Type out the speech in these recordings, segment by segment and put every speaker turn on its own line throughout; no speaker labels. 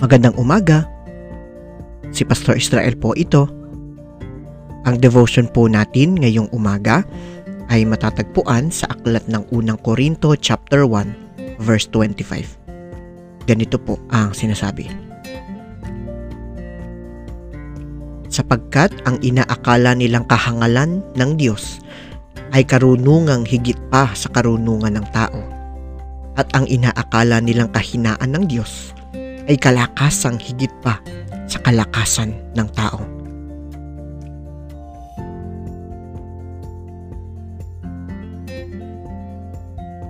Magandang umaga. Si Pastor Israel po ito. Ang devotion po natin ngayong umaga ay matatagpuan sa aklat ng unang Korinto chapter 1 verse 25. Ganito po ang sinasabi. Sapagkat ang inaakala nilang kahangalan ng Diyos ay karunungang higit pa sa karunungan ng tao. At ang inaakala nilang kahinaan ng Diyos ay kalakasang higit pa sa kalakasan ng tao.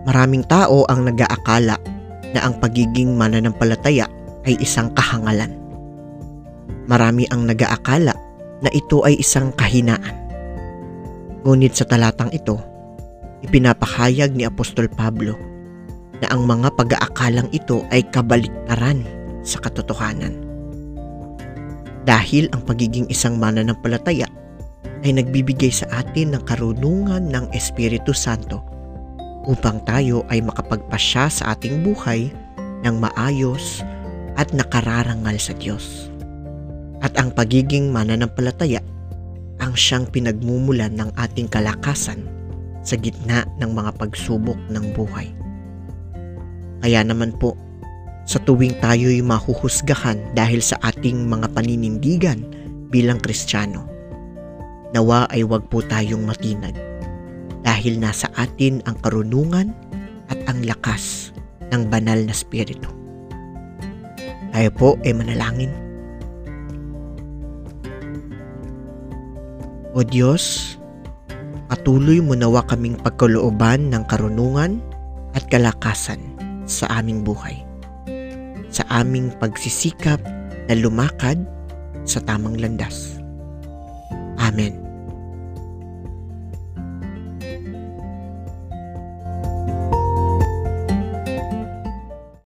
Maraming tao ang nag-aakala na ang pagiging mananampalataya ay isang kahangalan. Marami ang nag-aakala na ito ay isang kahinaan. Ngunit sa talatang ito, ipinapahayag ni Apostol Pablo na ang mga pag-aakalang ito ay kabaliktaran sa katotohanan. Dahil ang pagiging isang mananampalataya ay nagbibigay sa atin ng karunungan ng Espiritu Santo upang tayo ay makapagpasya sa ating buhay ng maayos at nakararangal sa Diyos. At ang pagiging mananampalataya ang siyang pinagmumulan ng ating kalakasan sa gitna ng mga pagsubok ng buhay. Kaya naman po, sa tuwing tayo'y mahuhusgahan dahil sa ating mga paninindigan bilang Kristiyano, nawa ay wag po tayong matinag dahil nasa atin ang karunungan at ang lakas ng banal na spirito. Tayo po ay manalangin. O Diyos, patuloy mo nawa kaming pagkalooban ng karunungan at kalakasan sa aming buhay. Sa aming pagsisikap na lumakad sa tamang landas. Amen.